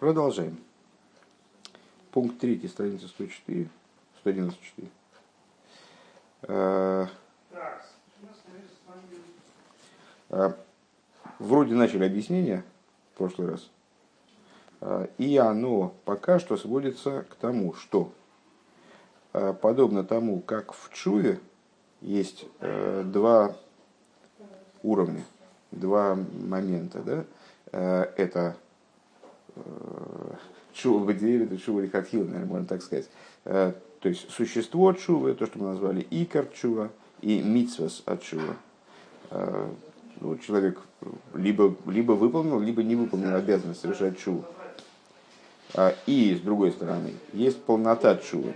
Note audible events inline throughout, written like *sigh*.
Продолжаем. Пункт 3, страница 104, 194. Э, э, вроде начали объяснение в прошлый раз. Э, и оно пока что сводится к тому, что подобно тому, как в Чуве есть два уровня, два момента. Да? Это Чува Бадиэль, это Чува Лихатхил, наверное, можно так сказать. Э, то есть существо Чува, то, что мы назвали Икар Чува и Мицвас от Чува. Э, ну, человек либо, либо выполнил, либо не выполнил обязанность совершать Чуву. А, и, с другой стороны, есть полнота Чува.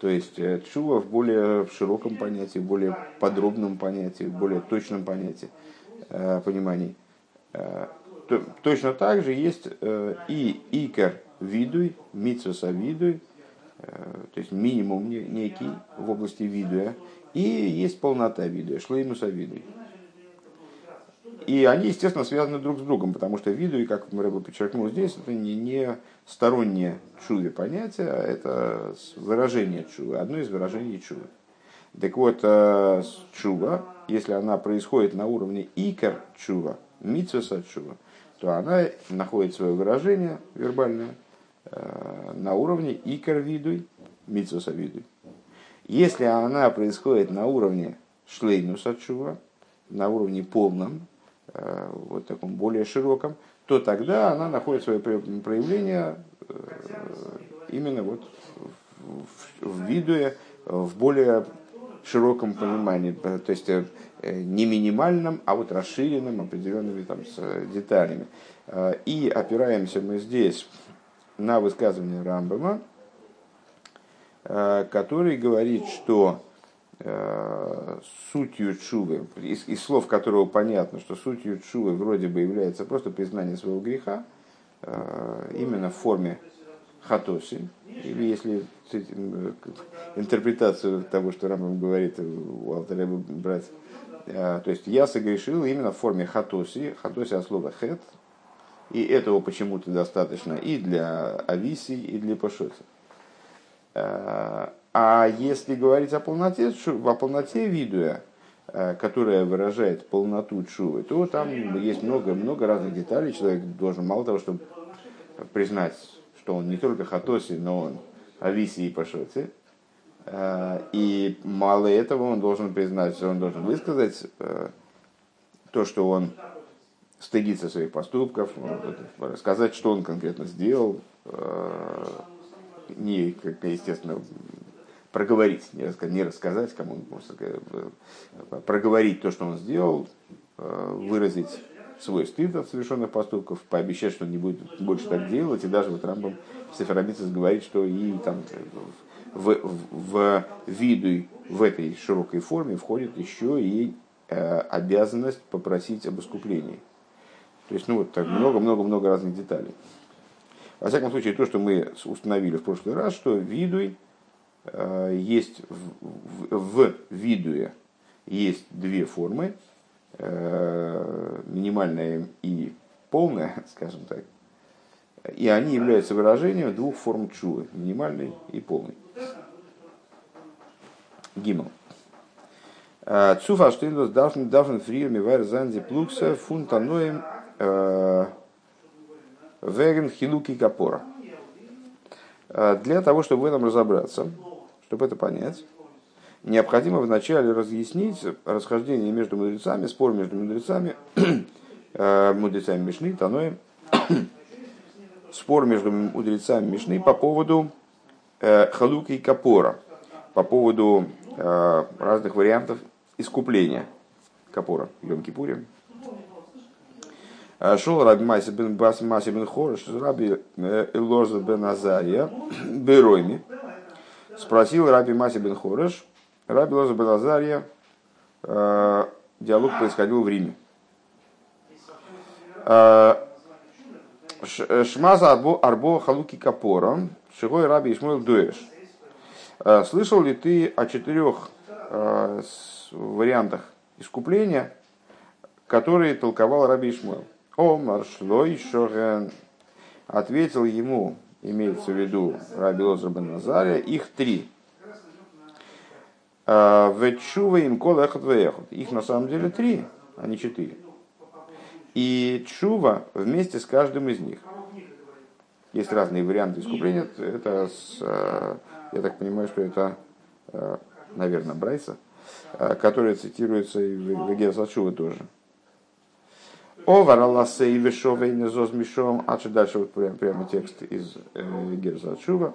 То есть э, Чува в более широком понятии, более подробном понятии, более точном понятии понимании точно так же есть э, и икер видуй, митсуса видуй, э, то есть минимум некий в области видуя, и есть полнота видуя, шлеймуса видуй. И они, естественно, связаны друг с другом, потому что виду, и как мы подчеркнул здесь, это не, не стороннее чуве понятие, а это выражение чувы, одно из выражений чувы. Так вот, э, чува, если она происходит на уровне икер чува, митсуса чува, то она находит свое выражение вербальное э, на уровне икор видуй. Если она происходит на уровне шлейнуса чува, на уровне полном, э, вот таком более широком, то тогда она находит свое проявление э, именно вот в, видуе, в более широком понимании, то есть не минимальном, а вот расширенном определенными там, э, деталями. Э, и опираемся мы здесь на высказывание Рамбама, который говорит, что сутью чувы, из, из слов которого понятно, что сутью чувы вроде бы является просто признание своего греха, именно в форме хатоси, или если интерпретацию того, что Рамбам говорит, у Алтареба брать Э, то есть я согрешил именно в форме хатоси, хатоси от слова хет, и этого почему-то достаточно и для ависи, и для пашоти. Э, а если говорить о полноте, о полноте видуя, э, которая выражает полноту чувы, то там есть много, много разных деталей. Человек должен мало того, чтобы признать, что он не только хатоси, но он ависи и пашоти, Э, и мало этого он должен признать, он должен высказать э, то, что он стыдится своих поступков, рассказать, что он конкретно сделал, э, не, естественно, проговорить, не рассказать, не рассказать кому проговорить то, что он сделал, выразить свой стыд от совершенных поступков, пообещать, что он не будет больше так делать, и даже вот Рамбам Сеферабицис говорит, что и там в, в, виду в этой широкой форме входит еще и э, обязанность попросить об искуплении. То есть, ну вот так много-много-много разных деталей. Во всяком случае, то, что мы установили в прошлый раз, что видуй э, есть в, в, в видуе есть две формы, э, минимальная и полная, *laughs* скажем так, и они являются выражением двух форм чувы, минимальной и полной. Гимл. Цуфа штейндос дарфен дарфен фриер мивайр занзи плукса фунтаноем веген хилуки капора. Для того, чтобы в этом разобраться, чтобы это понять, необходимо вначале разъяснить расхождение между мудрецами, спор между мудрецами, *clears throat* мудрецами Мишны, Таноем, спор между мудрецами Мишны по поводу э, халуки и капора, по поводу э, разных вариантов искупления капора в Йом-Кипуре. Э, шел Раби Маси бен Бас бен Хореш, Раби Элоза бен Азария, Беройми, спросил Раби Маси бен Хореш, Раби Элоза бен Азария, диалог происходил в Риме. Э, Шмаза арбо халуки капора, шигой раби Ишмуэл дуэш. Э, слышал ли ты о четырех э, вариантах искупления, которые толковал раби Ишмуэл? О, маршлой шоген. Ответил ему, имеется в виду Раби Лозер бен Назария, их три. Ветшува им кол эхот Их на самом деле три, а не четыре. И чува вместе с каждым из них. Есть разные варианты искупления. Это, с, э, я так понимаю, что это, э, наверное, Брайса, э, который цитируется и в Герасачува тоже. Овар Алласе и Вешова и Незоз Мишом. А что дальше вот прямо, прямо текст из Герасачува.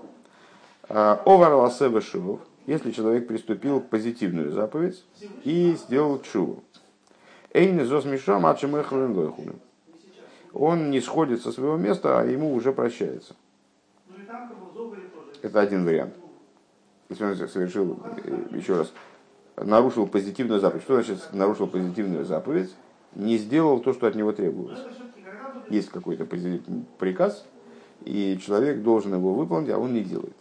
Овар Алласе Вешов. Если человек приступил к позитивную заповедь и сделал чуву. Эйн Незоз Мишом, а чем он не сходит со своего места, а ему уже прощается. Это один вариант. Если он совершил, э, еще раз, нарушил позитивную заповедь. Что значит нарушил позитивную заповедь? Не сделал то, что от него требовалось. Есть какой-то приказ, и человек должен его выполнить, а он не делает.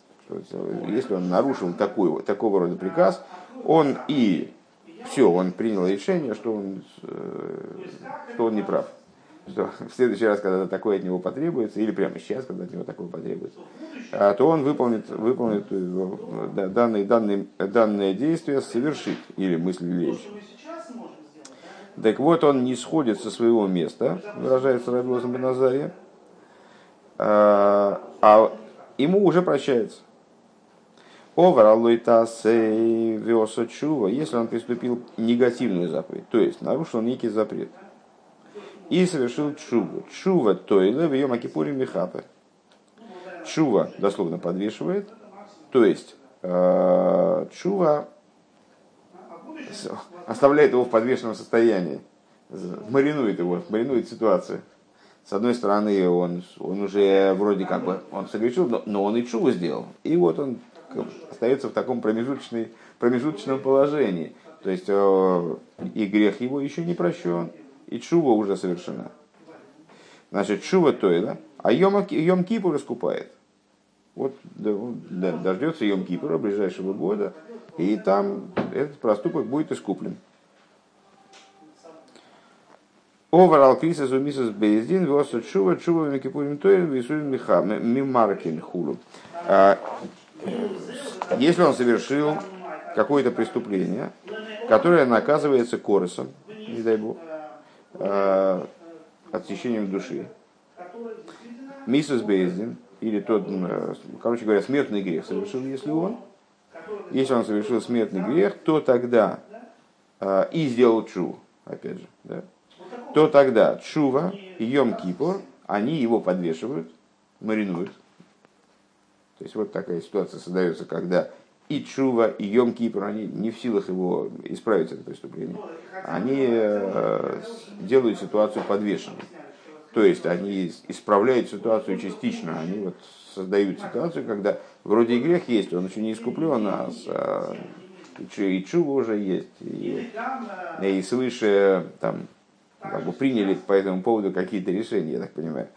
Если он нарушил такой, такого рода приказ, он и все, он принял решение, что он, э, что он не прав что в следующий раз, когда такое от него потребуется, или прямо сейчас, когда от него такое потребуется, а, то он выполнит, выполнит данные, данные, данное действие совершить, или мысль лечь. Так вот, он не сходит со своего места, выражается Рабилосом Беназария, а, а ему уже прощается. Оваралуйтасей виосочува, если он приступил негативную заповедь, то есть нарушил некий запрет – и совершил чуву. Чува тойле в ее макипуре михапе. Чува дословно подвешивает, то есть э, чува оставляет его в подвешенном состоянии, маринует его, маринует ситуацию. С одной стороны, он, он уже вроде как бы он согрешил, но, но он и чуву сделал. И вот он остается в таком промежуточной, промежуточном положении. То есть э, и грех его еще не прощен, и чува уже совершена. Значит, чува тойла, а Йом, Йом Кипур искупает. Вот да, дождется Йом Кипура ближайшего года, и там этот проступок будет искуплен. Оверал крисис у миссис Бейздин, восу чува, чува микипурим тойлем, висуем миха, мимаркин хулу. А, если он совершил какое-то преступление, которое наказывается коросом, не дай бог, э, отсечением души. Миссис Бейздин, или тот, э, короче говоря, смертный грех совершил, если он. Если он совершил смертный грех, то тогда э, и сделал чу, опять же, да, то тогда чува и Йом Кипур, они его подвешивают, маринуют. То есть вот такая ситуация создается, когда и Чува, и Йом Кипр, они не в силах его исправить это преступление. Они э, делают ситуацию подвешенной. То есть они исправляют ситуацию частично. Они вот создают ситуацию, когда вроде и грех есть, он еще не искуплен, а, а и Чува уже есть. И, и свыше там, как бы приняли по этому поводу какие-то решения, я так понимаю.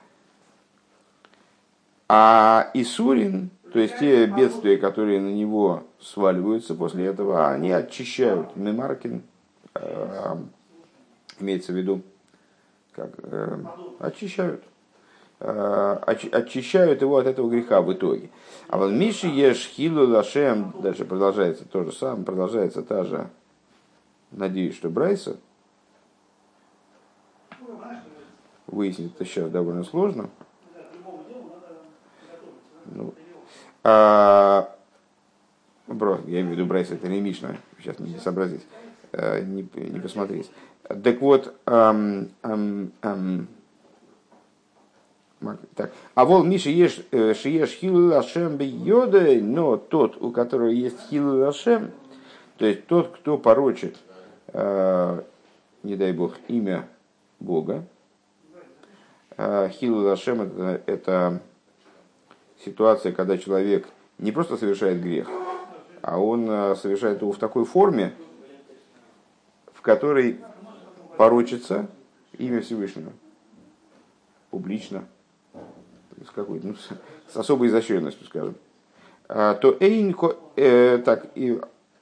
А Исурин, то есть те бедствия, которые на него сваливаются после этого, они очищают. Мемаркин, э, имеется в виду, как, э, очищают. Э, очищают его от этого греха в итоге. А вот Миши ешь хилу лашем, дальше продолжается то же самое, продолжается та же, надеюсь, что Брайса, выяснить это сейчас довольно сложно. Ну, а, бро, я имею в виду Брайс, это не Мишна, сейчас не сообразить, э, не, не посмотреть. Так вот, эм, эм, эм, так. А вол Миша ешь э, шиеш хилу лашем йодой, но тот, у которого есть хилу лашем, то есть тот, кто порочит, э, не дай бог, имя Бога, хилу лашем это, ситуация, когда человек не просто совершает грех, а он э, совершает его в такой форме, в которой порочится имя Всевышнего. Публично. С, какой ну, с особой изощренностью, скажем. А, то эйнко, э, так, и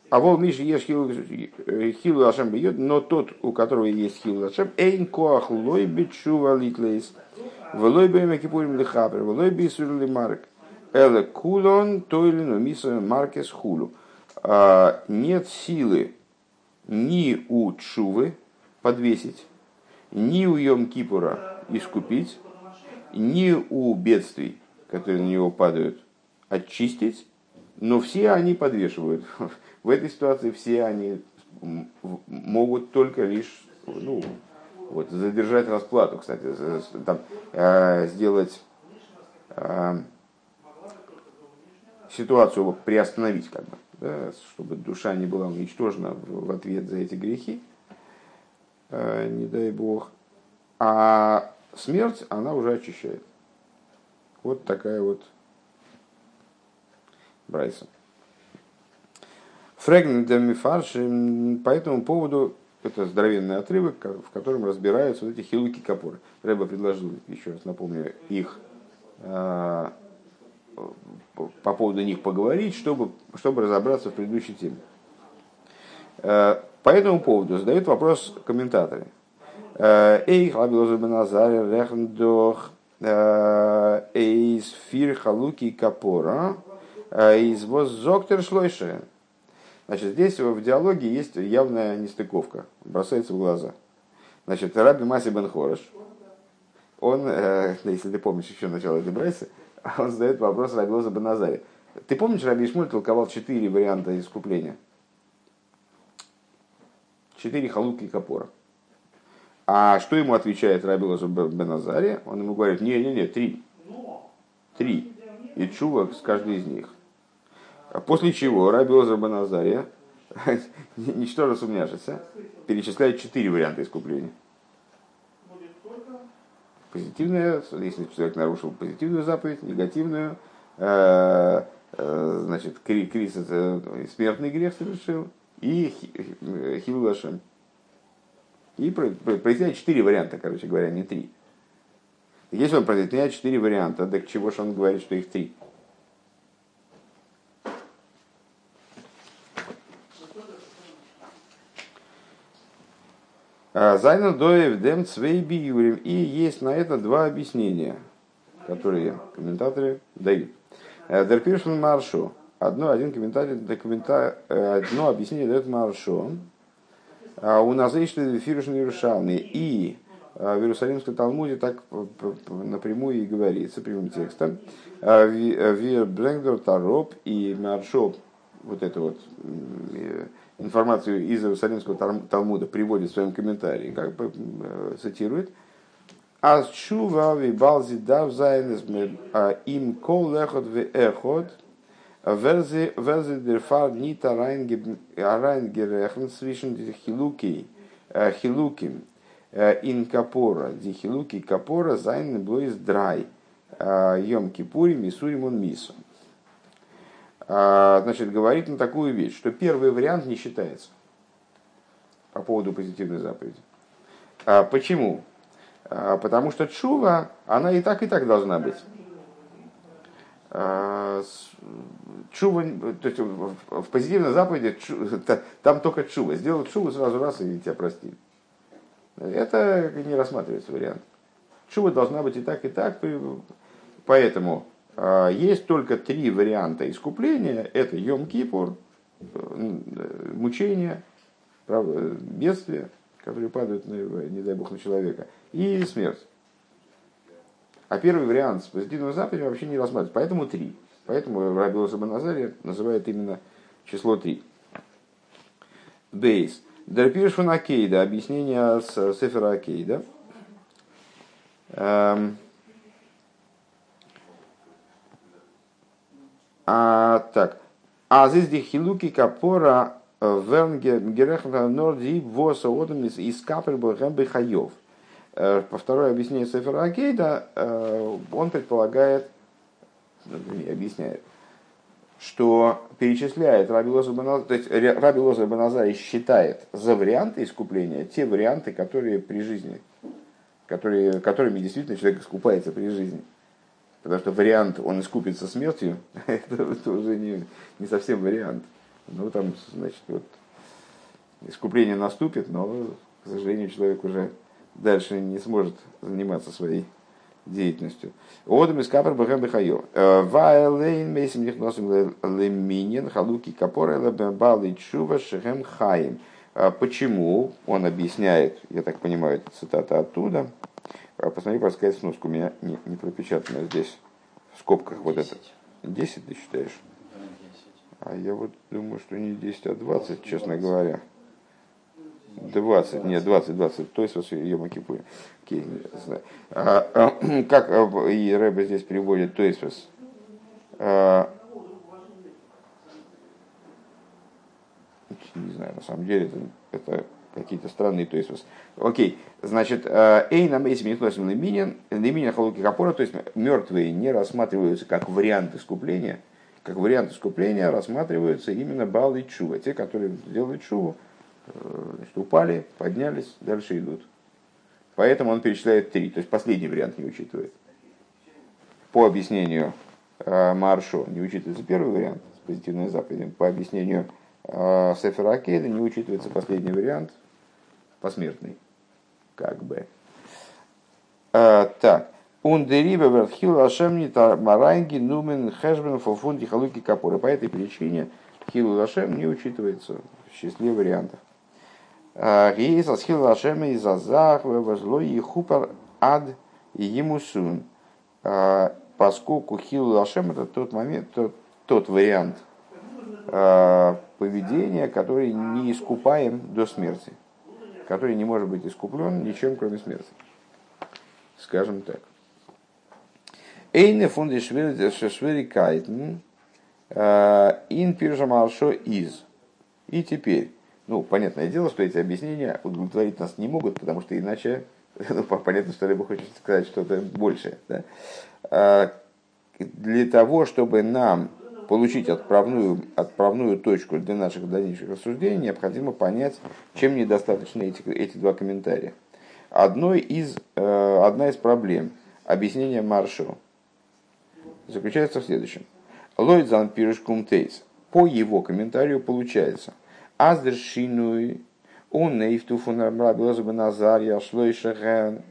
а вол Миши ешь хилу Ашем бьет, но тот, у которого есть хилу Ашем, эйн коах лой бичува литлейс, Велой бейма кипурим лихапер, велой бисур марк. Эле кулон тойлину миса маркес хулу. А, нет силы ни у Чувы подвесить, ни у Йом Кипура искупить, ни у бедствий, которые на него падают, очистить, но все они подвешивают. *laughs* В этой ситуации все они могут только лишь ну, вот, задержать расплату, кстати, там, э, сделать э, ситуацию приостановить, как бы, да, чтобы душа не была уничтожена в, ответ за эти грехи, э, не дай бог. А смерть, она уже очищает. Вот такая вот Брайса. Фрэгмент Мифарши по этому поводу это здоровенный отрывок, в котором разбираются вот эти хилуки капоры. Рэба предложил, еще раз напомню, их э, по поводу них поговорить, чтобы, чтобы разобраться в предыдущей теме. Э, по этому поводу задают вопрос комментаторы. Э, Эй, хлабилозу беназаре, рехндох, эйс фир халуки капора, из воззоктер шлойше. Значит, здесь в диалоге есть явная нестыковка, бросается в глаза. Значит, Раби Маси бен Хореш, он, э, если ты помнишь еще начало этой брайсы, *laughs* он задает вопрос Раби Лоза бен Назаре. Ты помнишь, Раби Ишмуль толковал четыре варианта искупления? Четыре халуки капора. А что ему отвечает Раби Лоза бен Назаре? Он ему говорит, не-не-не, три. Три. И чува с каждой из них. А после чего Раби Озер Баназария, *laughs* ничтоже сумняшися, перечисляет четыре варианта искупления. Позитивная, если человек нарушил позитивную заповедь, негативную, э, э, значит, крис это смертный грех совершил, и хилашем. И проясняет четыре варианта, короче говоря, не три. Если он проясняет четыре варианта, так чего же он говорит, что их три? Зайна доев дем цвей биюрим. И есть на это два объяснения, которые комментаторы дают. Э, Дерпиршн Маршо. Одно, один комментарий, комментарий, э, одно объяснение дает Маршо. А у нас есть Фирушн Иерушалный. И э, в Иерусалимском Талмуде так напрямую и говорится, прямым текстом. Вир Брэнгдор Тароп и Маршо, вот это вот информацию из Иерусалимского Талмуда приводит в своем комментарии, как бы э, цитирует, Аз чува ви балзи дав зайнес а им кол лехот в эхот, верзи верзи дерфар нита райнгерехн свишен хилуки, э, хилуким, э, ин капора, ди хилуки капора зайнен блоис драй, йом кипури мисуримун мису. А, значит, говорит на такую вещь, что первый вариант не считается по поводу позитивной заповеди. А почему? А, потому что чува, она и так, и так должна быть. Чува, то есть в позитивной заповеди там только чува. Сделал чуву сразу раз и тебя простили. Это не рассматривается вариант. Чува должна быть и так, и так. Поэтому а, есть только три варианта искупления. Это Йом-Кипур, э, мучение, бедствия, которые падают, не дай бог, на человека, и смерть. А первый вариант с позитивным заповедью вообще не рассматривается. Поэтому три. Поэтому Раби Назария называет именно число три. Бейс. Дерпиршун Акейда. Объяснение с Сефера Акейда. Эм, А, так. А здесь дихилуки капора э, норди воса одам из капербо хаев. Э, по второе объяснение Сефера Акейда, э, он предполагает, ну, объясняет, что перечисляет Раби Лоза то есть Раби Лоза Баназари считает за варианты искупления те варианты, которые при жизни, которые, которыми действительно человек искупается при жизни. Потому что вариант, он искупится смертью, это, уже не, не совсем вариант. Ну, там, значит, вот, искупление наступит, но, к сожалению, человек уже дальше не сможет заниматься своей деятельностью. Одам из капер бхэм бхайо. Вайлейн мейсим них носим леминин халуки капора балы чува шехем хаим. Почему? Он объясняет, я так понимаю, цитата оттуда. Посмотри, подсказать сноску. У меня не, не пропечатано здесь в скобках 10. вот это. 10 ты считаешь? А я вот думаю, что не 10, а 20, честно говоря. 20, нет, 20, 20, то есть Йома Кипуре. Окей, а, а, *clears throat* как а, и Рэбе здесь приводит, то есть а, не знаю, на самом деле это, это какие-то странные, то есть окей, значит, эй на мейсе минхносим лиминин, лиминин халуки капора, то есть мертвые не рассматриваются как вариант искупления, как вариант искупления рассматриваются именно бал и чува, те, которые делают чуву, Э, значит, упали, поднялись, дальше идут. Поэтому он перечисляет три, то есть последний вариант не учитывает. По объяснению э, Маршо не учитывается первый вариант с позитивной заповедью. По объяснению э, Сефера Акейда не учитывается последний вариант посмертный. Как бы. Э, так. Ундериба верхил ашемни маранги нумен хэшбен фофунди халуки капоры. По этой причине хилу лашем не учитывается в числе вариантов. Гейс асхил лашема из азах возло и хупар ад емусун. Поскольку хил лашем это тот момент, тот, тот вариант поведения, который не искупаем до смерти, который не может быть искуплен ничем, кроме смерти. Скажем так. Эйне фунди швери ин пиржамалшо из. И теперь ну, понятное дело, что эти объяснения удовлетворить нас не могут, потому что иначе, *laughs* ну, понятно, что либо хочется сказать что-то большее. Да? А для того, чтобы нам получить отправную, отправную точку для наших дальнейших рассуждений, необходимо понять, чем недостаточны эти, эти два комментария. Одной из, э, одна из проблем объяснения Маршалу заключается в следующем. Ллойд зан пирушкум тейс. По его комментарию получается – Аздер шинуй, он нейфту фунармрабилась бы Назария, шлойша ген,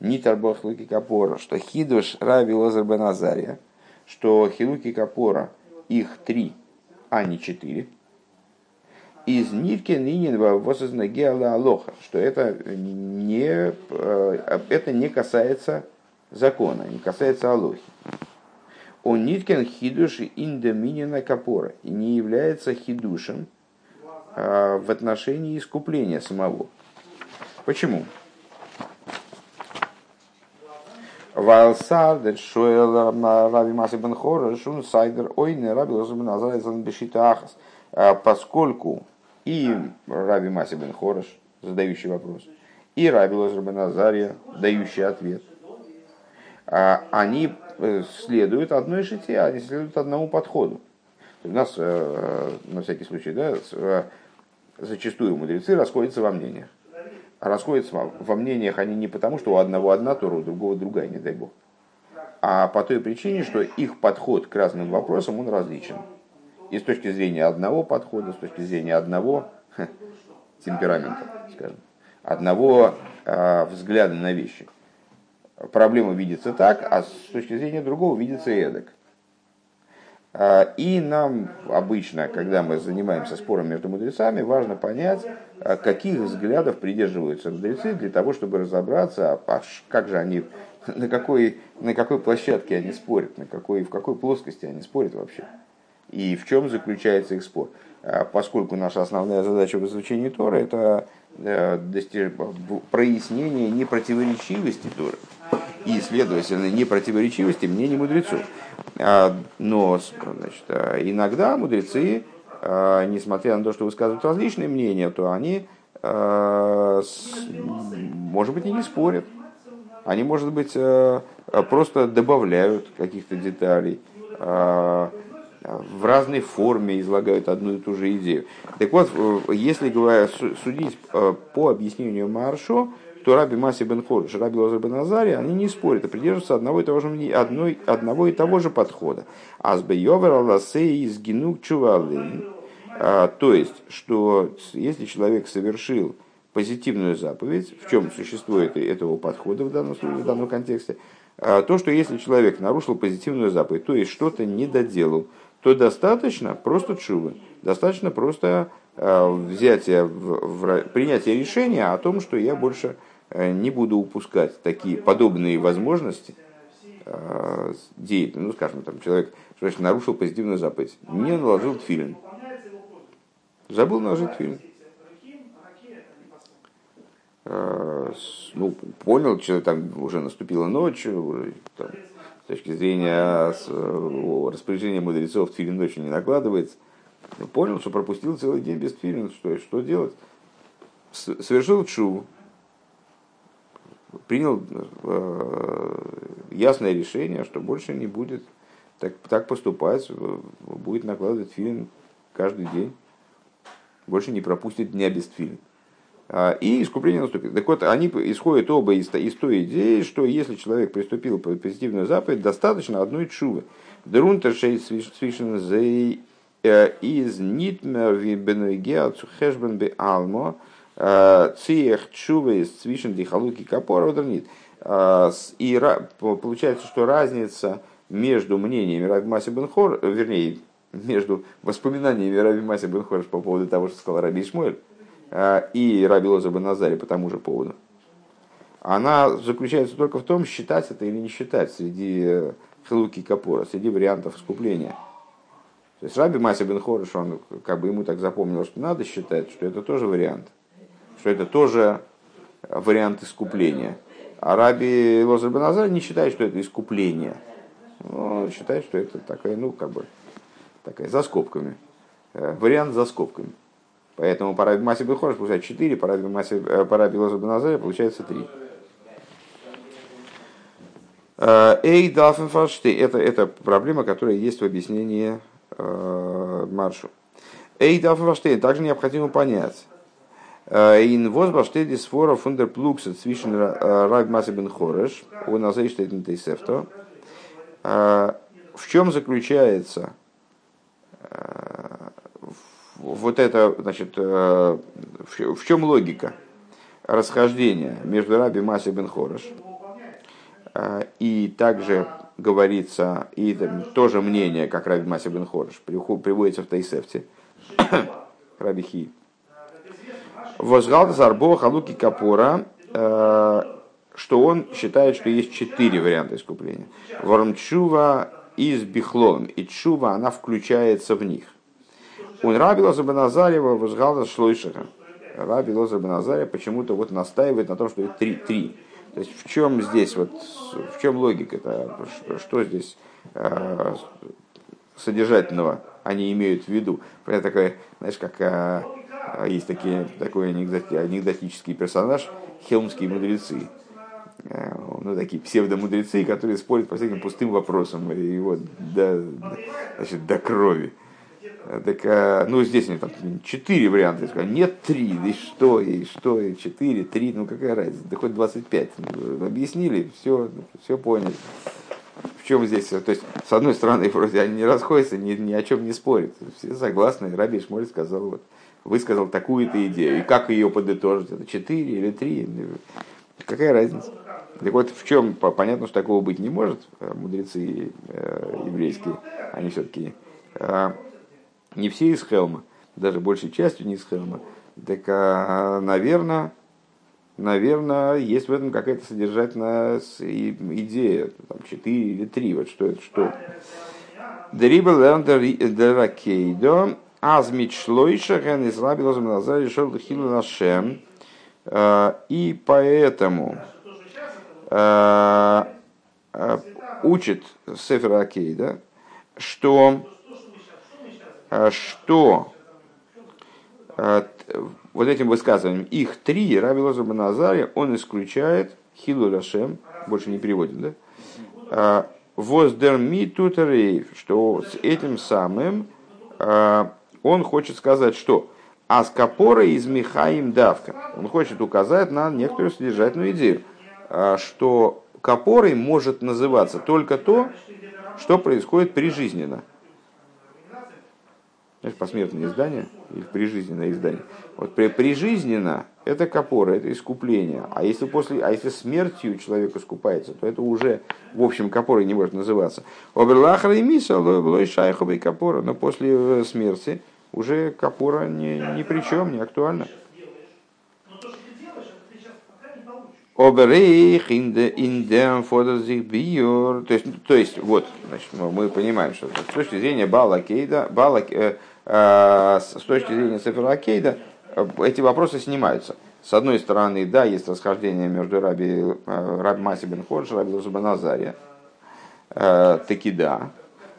нитарбах луки капора, что хидуш раби лозер бы Назария, что хилуки капора, их три, а не четыре, из нитки нинин восозна геала алоха, что это не, э, это не касается закона, не касается алохи. Он ниткин хидуш индеминина капора и не является хидушем, а, в отношении искупления самого. Почему? Вайлсардер шоэл раби Маси бен шун сайдер ойне раби лозбен азарайзан бешита ахас. А, поскольку и раби Маси бен Хорош, задающий вопрос, и раби Лозер Азария, дающий ответ, а, они э, следуют одной шите, они следуют одному подходу. У нас, э, на всякий случай, да, э, зачастую мудрецы расходятся во мнениях. Расходятся во мнениях они не потому, что у одного одна Тора, у другого другая, не дай бог. А по той причине, что их подход к разным вопросам, он различен. И с точки зрения одного подхода, с точки зрения одного ха, темперамента, скажем, одного э, взгляда на вещи. Проблема видится так, а с точки зрения другого видится эдак. А, и нам обычно, когда мы занимаемся спором между мудрецами, важно понять, а, каких взглядов придерживаются мудрецы для того, чтобы разобраться, а как же они, *laughs* на какой, на какой площадке они спорят, на какой, в какой плоскости они спорят вообще, и в чем заключается их спор. Поскольку наша основная задача в изучении Тора – это э, прояснение непротиворечивости Торы и, следовательно, непротиворечивости мнений мудрецов. А, но значит, а, иногда мудрецы, а, несмотря на то, что высказывают различные мнения, то они, может быть, и не спорят. Они, может быть, просто добавляют каких-то деталей, в разной форме излагают одну и ту же идею. Так вот, если говоря, судить по объяснению Маршо, то Раби Маси бен Ходыш, Раби Лозер бен Азари, они не спорят, а придерживаются одного и того же, одной, одного и того же подхода. Азбе Йовер Алласей из Генук Чувалин. А, то есть, что если человек совершил позитивную заповедь, в чем существует этого подхода в данном в данном контексте, то, что если человек нарушил позитивную заповедь, то есть что-то не доделал, то достаточно просто чувы, достаточно просто взятия, принятия решения о том, что я больше не буду упускать такие подобные возможности деятельности. Ну, скажем, там человек что нарушил позитивную заповедь, не наложил фильм, забыл наложить фильм Э, ну, понял, что там уже наступила ночь, уже, там, с точки зрения распоряжения мудрецов тфилин ночью не накладывается. Понял, что пропустил целый день без тфилин, что, что делать? Совершил чу, принял э, ясное решение, что больше не будет так, так поступать, будет накладывать филин каждый день, больше не пропустит дня без тфилин. А, и искупление наступит. Так вот, они исходят оба из, из той идеи, что если человек приступил по позитивную заповедь, достаточно одной чувы. Друнтер э, из алмо циех чувы из свишен дихалуки капора одернит. А, и получается, что разница между мнениями Раби Маси Бенхор, вернее, между воспоминаниями Раби Маси Бенхор по поводу того, что сказал Раби Ишмуэль, Э, и Раби Лоза Назаре по тому же поводу, она заключается только в том, считать это или не считать среди э, хилуки капора, среди вариантов искупления. То есть Раби Мася бен он как бы ему так запомнил, что надо считать, что это тоже вариант, что это тоже вариант искупления. А Раби Лозер бен Азар не считает, что это искупление. Он считает, что это такая, ну, как бы, такая за скобками. Э, вариант за скобками. Поэтому по Раби Масе Бехорш получается 4, по Раби, Масе, э, по Раби Лоза Беназаре получается 3. Э, Эй, Даффенфарште, это, это проблема, которая есть в объяснении э, маршу. Эй, Даффенфарште, также необходимо понять. Э, ин возбаштеди сфора фундер плукса цвишен Раби Масе Бенхореш, у нас Тейсефто. В чем заключается вот это, значит, э, в чем логика расхождения между Раби Маси бен Хореш э, и также говорится, и тоже мнение, как Раби Маси бен Хореш, приводится в Тайсефте, *coughs* Раби Хи. Возгалда Зарбо Халуки Капора, э, что он считает, что есть четыре варианта искупления. Вормчува из Бихлон, и Чува, она включается в них. Он Раби Лоза Беназарева возгалда шлойшиха. Раби Лоза Беназария почему-то вот настаивает на том, что это три. три. То есть в чем здесь, вот, в чем логика, это, что здесь э, содержательного они имеют в виду. Это такое, знаешь, как э, есть такие, такой анекдот, анекдотический персонаж, хелмские мудрецы. Э, ну, такие псевдомудрецы, которые спорят по всяким пустым вопросам, и вот до, значит, до крови. Так, э, ну, здесь они там четыре варианта. Нет три, и что, и что, и четыре, три, ну какая разница, да хоть 25. Объяснили, все, все поняли. В чем здесь? То есть, с одной стороны, *laughs* вроде они не расходятся, ни, ни о чем не спорят. Все согласны. Раби Шмоль сказал, вот, высказал такую-то идею. И как ее подытожить? Это четыре или три? Какая разница? Так вот, в чем понятно, что такого быть не может, э, мудрецы э, еврейские, они все-таки не все из Хелма, даже большей частью не из Хелма, так, а, наверное, наверное, есть в этом какая-то содержательная идея, там, 4 или 3, вот что это, что. Дрибл деракейдо, азмит шлойша, ген из лабилозом назар решил хилу нашем, и поэтому учит Сефер Акейда, что что вот этим высказыванием. Их три, Раби Лоза Назария, он исключает Хилу Рашем, больше не переводит, да? А, Воздерми тутерейв, что с этим самым он хочет сказать, что Аскапора из Михаим Давка. Он хочет указать на некоторую содержательную идею, что капорой может называться только то, что происходит прижизненно знаешь, посмертное издание или прижизненное издание. Вот при, прижизненно это капора, это искупление. А если, после, а если смертью человек искупается, то это уже, в общем, капорой не может называться. Оберлахра и миса, лой шайховый капора, но после э, смерти уже капора ни, ни при чем, не актуально. Оберейх индем фодозих биор. То есть, то есть, вот, значит, мы понимаем, что с точки зрения Бала Кейда, Бала, э, э, с точки зрения Сефера Э, эти вопросы снимаются. С одной стороны, да, есть расхождение между Раби, э, Раби Маси бен Ходж и Раби Лузаба Назария. Э, таки да.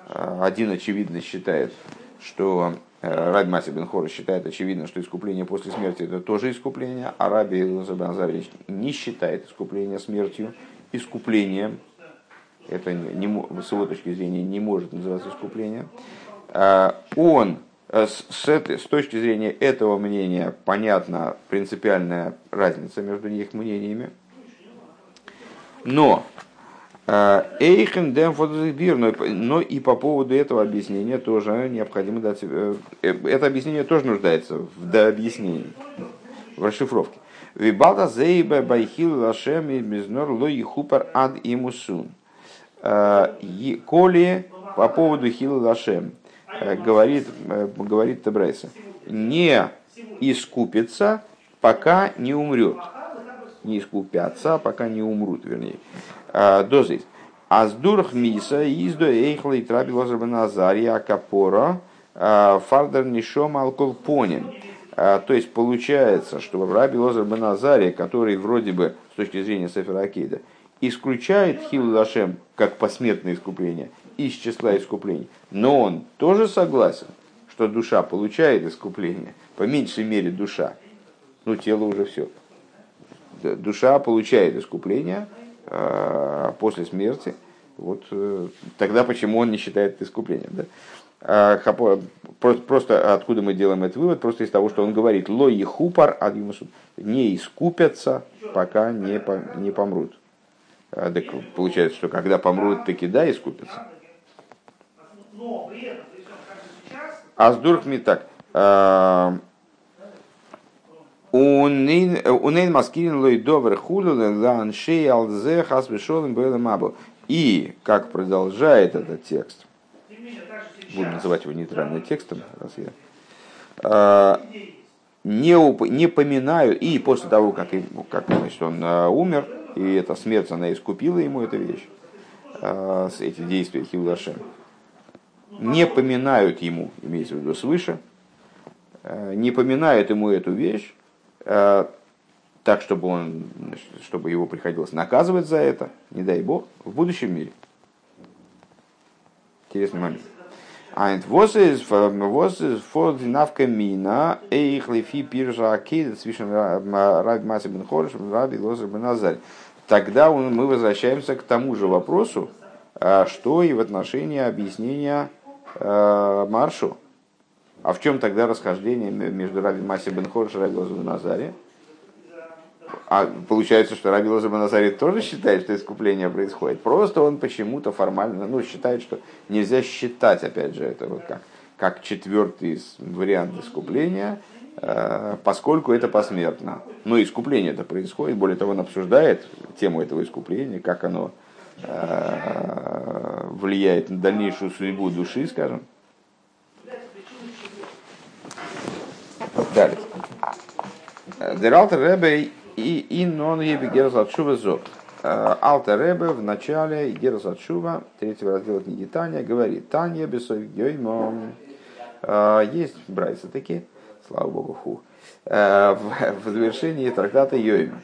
Один очевидно считает, что Раби Маси бен считает очевидно, что искупление после смерти это тоже искупление, а Раби Назария не считает искупление смертью искуплением. Это не, с его точки зрения не может называться искуплением. Он Э, с, этой, с точки зрения этого мнения понятна принципиальная разница между их мнениями. Но э, Эйхен дем фотозибир, но и по поводу этого объяснения тоже необходимо дать... Э, это объяснение тоже нуждается в дообъяснении, в расшифровке. Вибалда зейба байхил лашем и мизнор лой хупар ад имусун. Коли по поводу хил лашем Э, говорит, э, говорит Табрайса, не искупится, пока не умрет. Не искупятся, пока не умрут, вернее. А, до здесь. Аздурх миса издо эйхла и трабила назария капора а, фардер нишом алколпонин. А, то есть получается, что Раби Лозер Назария, который вроде бы с точки зрения Сефера Акейда исключает Хил Лашем как посмертное искупление – из числа искуплений. Но он тоже согласен, что душа получает искупление, по меньшей мере душа. Ну, тело уже все. Душа получает искупление э, после смерти. Вот э, тогда почему он не считает это искуплением? Да? А, просто откуда мы делаем этот вывод? Просто из того, что он говорит, ло и хупар не искупятся, пока не, не помрут. А, так получается, что когда помрут, таки да, искупятся. Аздурх ми так. А, Унейн маскирин лой добр хулю лан шей алзе хас вешолым мабу. И, как продолжает этот текст, буду называть его нейтральным текстом, раз я, а, не, уп, не поминаю, и после того, как, как значит, он а, умер, и эта смерть, она искупила ему эту вещь, эти действия Хилдашем, не поминают ему, имеется в виду свыше, не поминают ему эту вещь, так, чтобы, он, чтобы его приходилось наказывать за это, не дай бог, в будущем мире. Интересный момент. Айнт is for the nafka mina эйх лифи пиржа акейда свишен раби маси бен хорш раби лозер бен азарь. Тогда мы возвращаемся к тому же вопросу, э, что и в отношении объяснения Э, маршу. А в чем тогда расхождение между Раби Маси бен Хорш и Раби Лозом Назаре? А получается, что Раби Лоза Назари тоже считает, что искупление происходит. Просто он почему-то формально ну, считает, что нельзя считать, опять же, это вот как, как четвертый вариант искупления, э, поскольку это посмертно. Но искупление это происходит, более того, он обсуждает тему этого искупления, как оно Э, влияет на дальнейшую судьбу души, скажем. Далее. Дералтер Ребе и инон ебе герзатшува зот. Э, Алтер Ребе в начале герзатшува третьего раздела книги Таня говорит, Таня бесов геймом. Э, есть брайсы такие, слава богу, фу. В завершении трактата Йойма.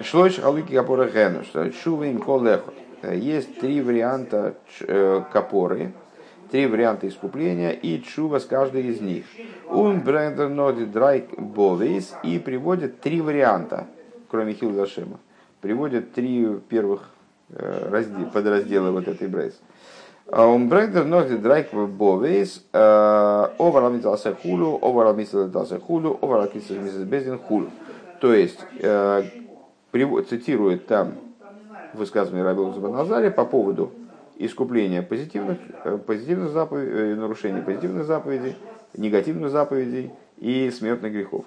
Шлойш халуки капора гену, что шувим колехот. Есть три варианта э, капоры, три варианта искупления и чува с каждой из них. Он брендер ноди драйк бовейс и приводит три варианта, кроме Хилдашема. Приводит три первых э, раздел, подраздела вот этой брейс. Он брендер ноди драйк бовейс овералмитался хулу, овералмитался хулу, овералмитался бездин хулу. То есть э, цитирует там высказывание Рабила Забаназария по поводу искупления позитивных, э, позитивных заповедей, э, нарушения позитивных заповедей, негативных заповедей и смертных грехов.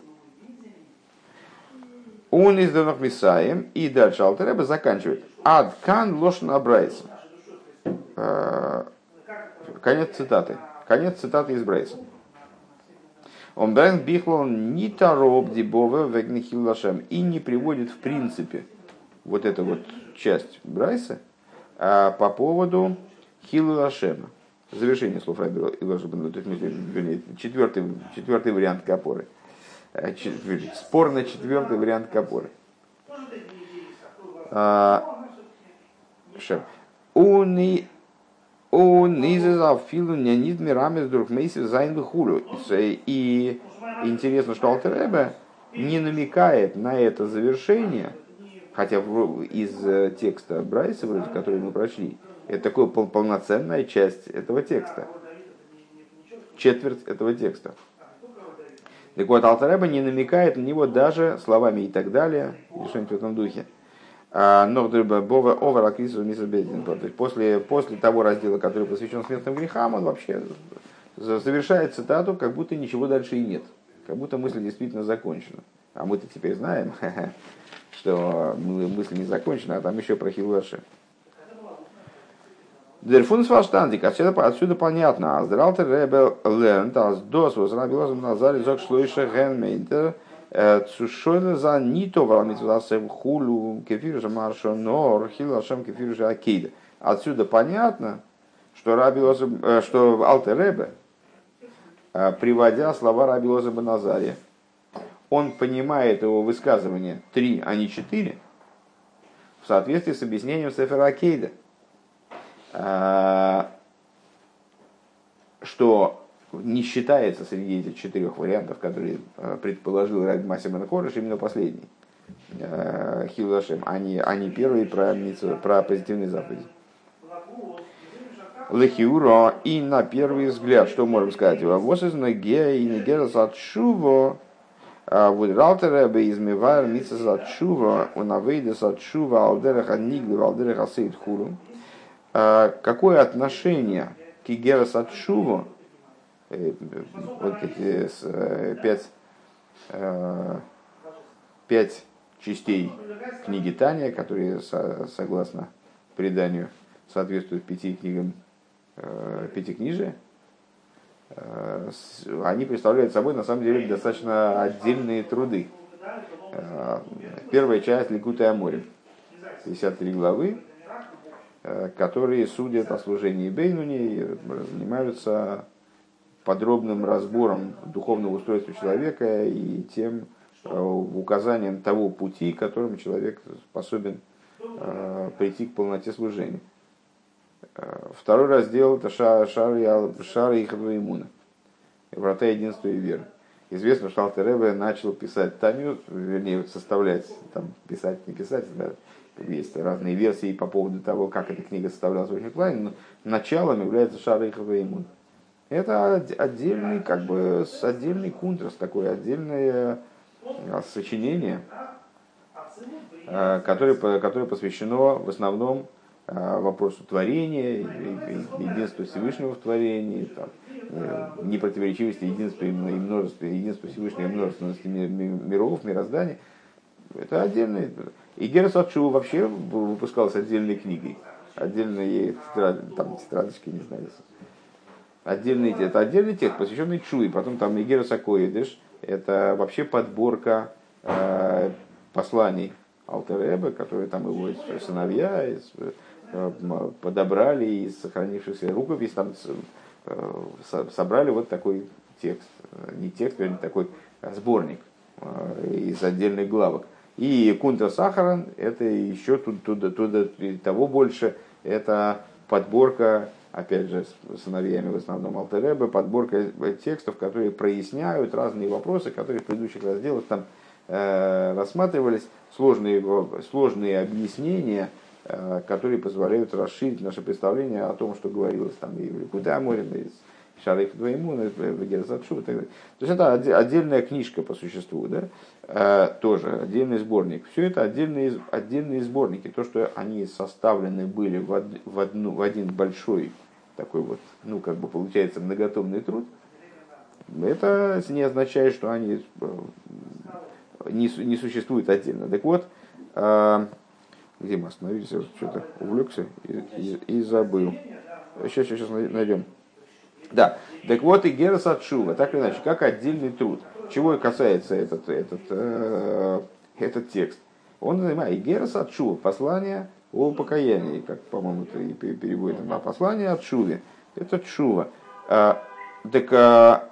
Он из Данах Мисаем, и дальше Алтереба заканчивает. Ад кан лошен абрайс. Конец цитаты. Конец цитаты из Брайса. Он брен бихлал ни тароб дибова вегнихил лашем. И не приводит в принципе вот эту вот часть Брайса по поводу хилу лашема. Завершение слов Раби вернее, четвертый, четвертый вариант капоры. Э, спорно четвертый вариант капоры. А, Шем. Уни он изазал филу нянит мирами вдруг мейсив зайн хулю. И интересно, что Алтеребе не намекает на это завершение, хотя из э, текста Брайса, который мы прочли, это такая полноценная часть этого текста. Четверть этого текста. Так вот, Алтареба не намекает на него даже словами и так далее, или что-нибудь в этом духе. А, Нордреба Бова Овер Акрису Мисабедин. То есть после, после того раздела, который посвящен смертным грехам, он вообще завершает цитату, как будто ничего дальше и нет. Как будто мысль действительно закончена. А мы-то теперь знаем, *laughs* что мысль не закончена, а там еще про Хилаши. Дерфун сваштандик, отсюда, отсюда понятно. Аздралтер ребел лернт, аз дос возрабилозм назари зок шлойша генмейнтер, Цушойна за нито валамитвасем хулу кефир же маршо нор хилашем кефир же акида. Отсюда понятно, что, Раби э, что Алтеребе, э, приводя слова Раби Лозеба Назария, он понимает его высказывание три, а не четыре, в соответствии с объяснением Сефера Акейда, э, что не считается среди этих четырех вариантов, которые э, предположил Раби Масиман Корыш, именно последний. Хилашем, а не, а не первый про, про позитивные заповеди. Лехиура, и на первый взгляд, что можем сказать? Вот из ноге и негерас от шуво, а митсас от шува, он авейдес от шува, алдереха нигли, алдереха сейд хуру. А какое отношение к Игерас от шува Э, вот эти э, пять, э, пять частей книги Таня, которые, согласно преданию, соответствуют пяти книгам пятикнижия, они представляют собой на самом деле достаточно отдельные труды. Первая часть Ликута Аморим, 53 главы, которые судят о служении Бейнуни занимаются подробным разбором духовного устройства человека и тем э, указанием того пути, которым человек способен э, прийти к полноте служения. Э, второй раздел это шар, шар, шар и иммуна. Врата единства и веры. Известно, что Алтеребе начал писать Таню, вернее, составлять, там, писать, не писать, да, есть разные версии по поводу того, как эта книга составлялась в плане, но началом является Шар и Иммуна. Это отдельный, как бы, отдельный кунтрас, такое отдельное а, сочинение, а, которое, которое посвящено в основном вопросу творения, единству Всевышнего в творении, там, э, непротиворечивости единства и множества, единства Всевышнего и множественности миров, мироздания. Это отдельный. И Герас вообще выпускалась отдельной книгой. Отдельные там, тетрадочки, не знаю, отдельный, это отдельный текст, посвященный Чуи, потом там Мегера Сакоидыш, это вообще подборка э, посланий Алтеребе, которые там его сыновья э, подобрали из сохранившихся рукопись, там э, собрали вот такой текст, не текст, вернее, такой сборник э, из отдельных главок. И Кунта Сахаран, это еще тут, туда, туда, того больше, это подборка опять же, с сыновьями в основном Алтеребе, подборка текстов, которые проясняют разные вопросы, которые в предыдущих разделах там э, рассматривались, сложные, сложные объяснения, э, которые позволяют расширить наше представление о том, что говорилось там и в Ликуте Аморе, и Шарейх Двоему, в Герзатшу и так далее. То есть это отдельная книжка по существу, да? Э, тоже отдельный сборник. Все это отдельные, отдельные сборники. То, что они составлены были в, в, одну, в один большой такой вот, ну, как бы получается многотомный труд, это не означает, что они не, не существует отдельно. Так вот, э, где мы остановились, я что-то увлекся и, и, и забыл. Сейчас, сейчас, сейчас найдем. Да, так вот и Герас от Шува, так или иначе, как отдельный труд. Чего и касается этот, этот, э, этот текст. Он занимает Герас от Шува, послание о покаянии, как, по-моему, это и переводит на послание от Шуве. Это Шува. А, так а,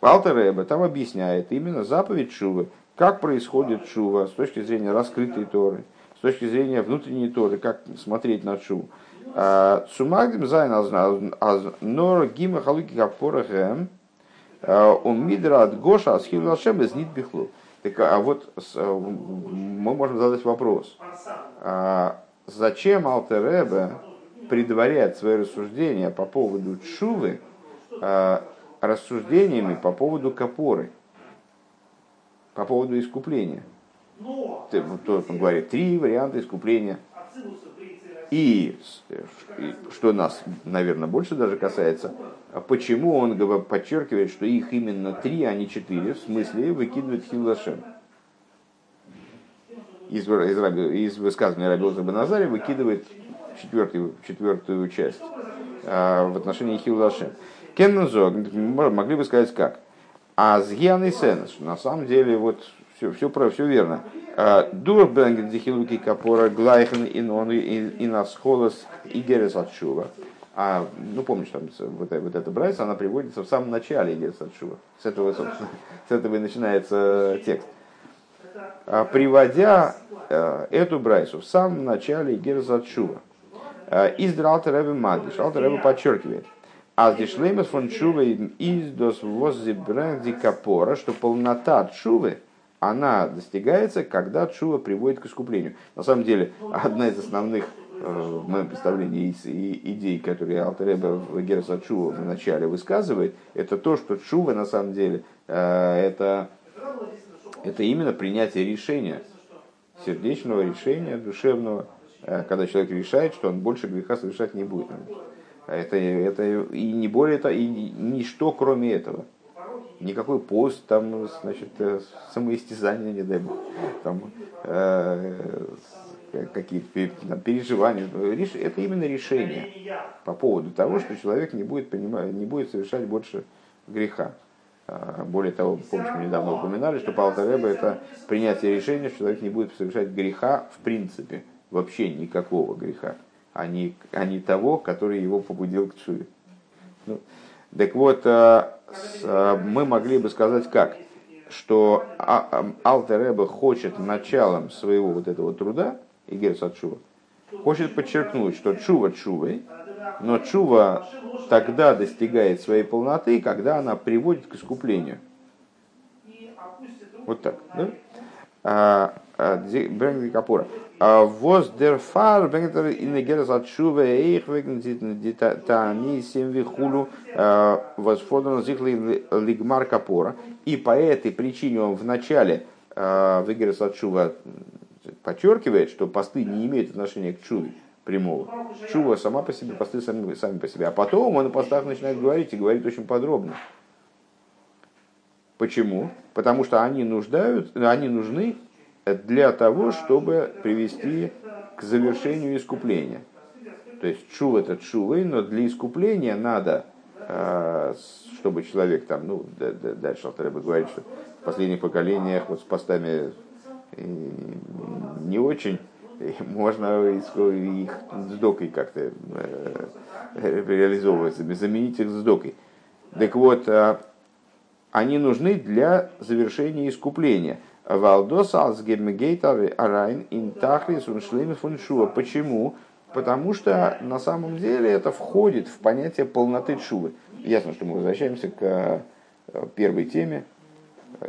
Алтер там объясняет именно заповедь Шувы, как происходит Шува с точки зрения раскрытой Торы, с точки зрения внутренней Торы, как смотреть на. А, Сумагдим зайн аз нор гима халуки капорахэм умидра от гоша асхил лашем из нит бихлу. Так, а вот мы можем задать вопрос. Зачем Алтеребе предваряет свои рассуждения по поводу Чувы рассуждениями по поводу капоры, по поводу искупления? То, он говорит, три варианта искупления. И, что нас, наверное, больше даже касается, почему он подчеркивает, что их именно три, а не четыре, в смысле выкидывает Хилашем. Из, из, из высказывания Раби Баназари выкидывает четвертую, четвертую часть а, в отношении Хилашем. Кеннезог, могли бы сказать как? А с и Сенес, на самом деле, вот все, все, про, все верно. А, Дур бенген дихилуки капора глайхен и нас холос и герес отшува. А, ну, помнишь, там вот, вот эта брайса, она приводится в самом начале герес отшува. С этого, собственно, *laughs* с этого и начинается текст. А, приводя а, эту брайсу в самом начале герес отшува. Из Дралта Рэбе Мадиш. Алтер Рэбе подчеркивает. А здесь леймас фон чувы из дос воззи бренди капора, что полнота чувы, она достигается, когда чува приводит к искуплению. На самом деле, одна из основных э, в моем представлении идей, которые Алтереба в Гераса Чува в начале высказывает, это то, что Чува на самом деле э, это, это именно принятие решения, сердечного решения, душевного, э, когда человек решает, что он больше греха совершать не будет. Это, это и не более это, и ничто кроме этого никакой пост, там, значит, э, самоистязание, не дай бог, там, э, какие-то там, переживания. Это именно решение по поводу того, что человек не будет, понимать, не будет совершать больше греха. А, более того, помнишь, мы недавно упоминали, что Палтареба это принятие решения, что человек не будет совершать греха в принципе, вообще никакого греха, а не, а не того, который его побудил к чуе. Ну, так вот, а, а, мы могли бы сказать как? Что а, Алтереба хочет началом своего вот этого труда, Игер Сачува, хочет подчеркнуть, что чува чувой, но чува тогда достигает своей полноты, когда она приводит к искуплению. Вот так. Да? Капура. Воз дер фар бенгтер der Geras от Шува wegen die Tani сем вихулу восфодерно зихли лигмар Капора. И по этой причине он в начале в Герас от Шува подчеркивает, что посты не имеют отношения к Чуве прямого. Чува сама по себе, посты сами, сами по себе. А потом он о постах начинает говорить и говорит очень подробно. Почему? Потому что они нуждают, они нужны для того, чтобы привести к завершению искупления. То есть чув это чувы, но для искупления надо, а, чтобы человек там, ну, дальше Алтареба говорит, что в последних поколениях вот с постами не очень, можно их с докой как-то э, реализовывать, заменить их с докой. Так вот, а, они нужны для завершения искупления. Валдос алсгемгейтар арайн интахлис уншлим фуншуа. Почему? Потому что на самом деле это входит в понятие полноты чувы. Ясно, что мы возвращаемся к э, первой теме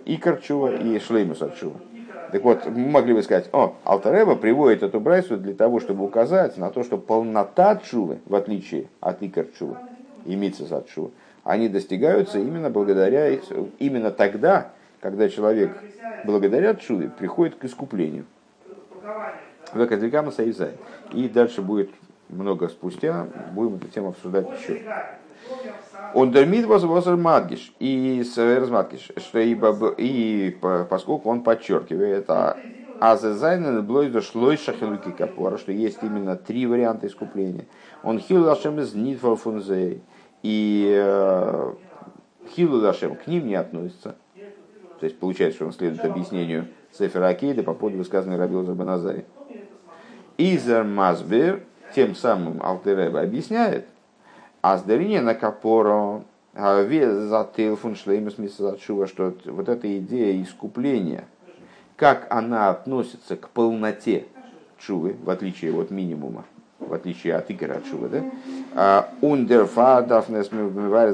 Икар чува и Шлеймус от чува. Так вот, мы могли бы сказать, о, Алтареба приводит эту брайсу для того, чтобы указать на то, что полнота чувы, в отличие от Икар чува и Митсис от чува, они достигаются именно благодаря, именно тогда, когда человек благодаря чуде приходит к искуплению. И дальше будет много спустя будем эту тему обсуждать еще. Он дермит возвозер мадгиш и размадгиш, что и, и поскольку он подчеркивает, а Азезайнен блойда шлойша хилуки капора, что есть именно три варианта искупления. Он хилу лашем из нитфал фунзей. И э, хилу лашем к ним не относится. То есть получается, что он следует объяснению Сефера Акейда по поводу высказанной Рабил Забаназари. Изер Мазбер, тем самым Алтереба объясняет, Аздерине на Капоро, а что вот эта идея искупления – как она относится к полноте чувы, в отличие от минимума, в отличие от игры от чувы, да? Ундерфадафнес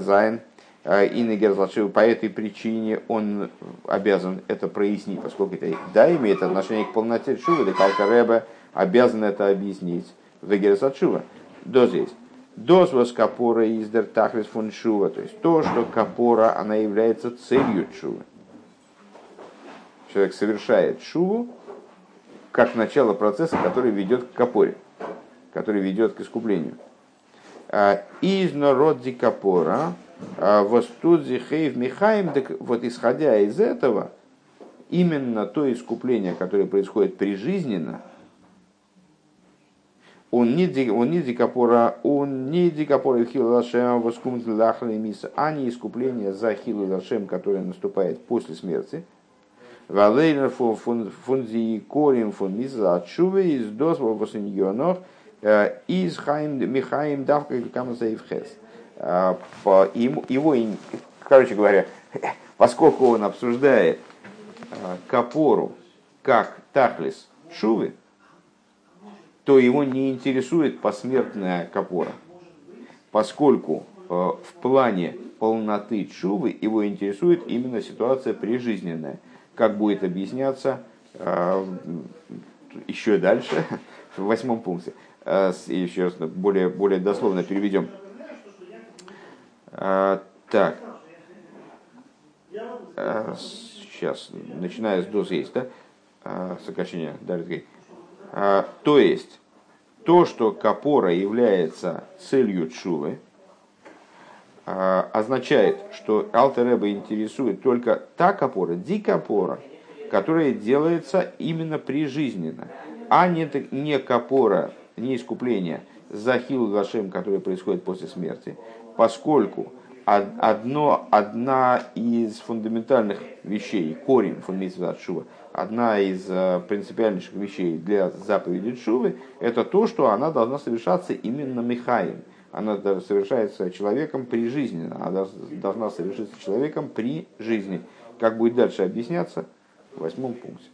зайн Иннегер по этой причине он обязан это прояснить, поскольку это да, имеет отношение к полноте чувы, да Калкаребе обязан это объяснить в Эгерес от чува. До здесь. Доз капора из дертахлис фон шува, то есть то, что капора, она является целью чувы человек совершает шуву как начало процесса, который ведет к капоре, который ведет к искуплению. А, из народи капора, а, востудзи хейв михаим, вот исходя из этого, именно то искупление, которое происходит прижизненно, он не, он не дикапора, он не дикапора хилу лашем, воскумт лахли миса, а не искупление за хилу лашем, которое наступает после смерти – Валейнер фунзи корим фун миза отшувы из досва восеньонов э, из хаим михаим давка камазаевхес. Э, его, короче говоря, *laughs* поскольку он обсуждает э, капору как тахлис шувы, то его не интересует посмертная капора, поскольку в плане полноты чувы его интересует именно ситуация прижизненная – как будет объясняться а, еще дальше, *laughs* в восьмом пункте. А, еще раз более, более дословно переведем. А, так. Сейчас, начиная с доз есть, да? Сокращение, Дарит То есть, то, что капора является целью чувы, а, означает, что Алтереба интересует только та капора, дикапора, которая делается именно прижизненно, а не, не капора, не искупление за хилу Гашем, которое происходит после смерти, поскольку одно, одна из фундаментальных вещей, корень фундаментального шува, одна из э, принципиальнейших вещей для заповеди шувы, это то, что она должна совершаться именно Михаем – она совершается человеком при жизни, она должна совершиться человеком при жизни. Как будет дальше объясняться в восьмом пункте.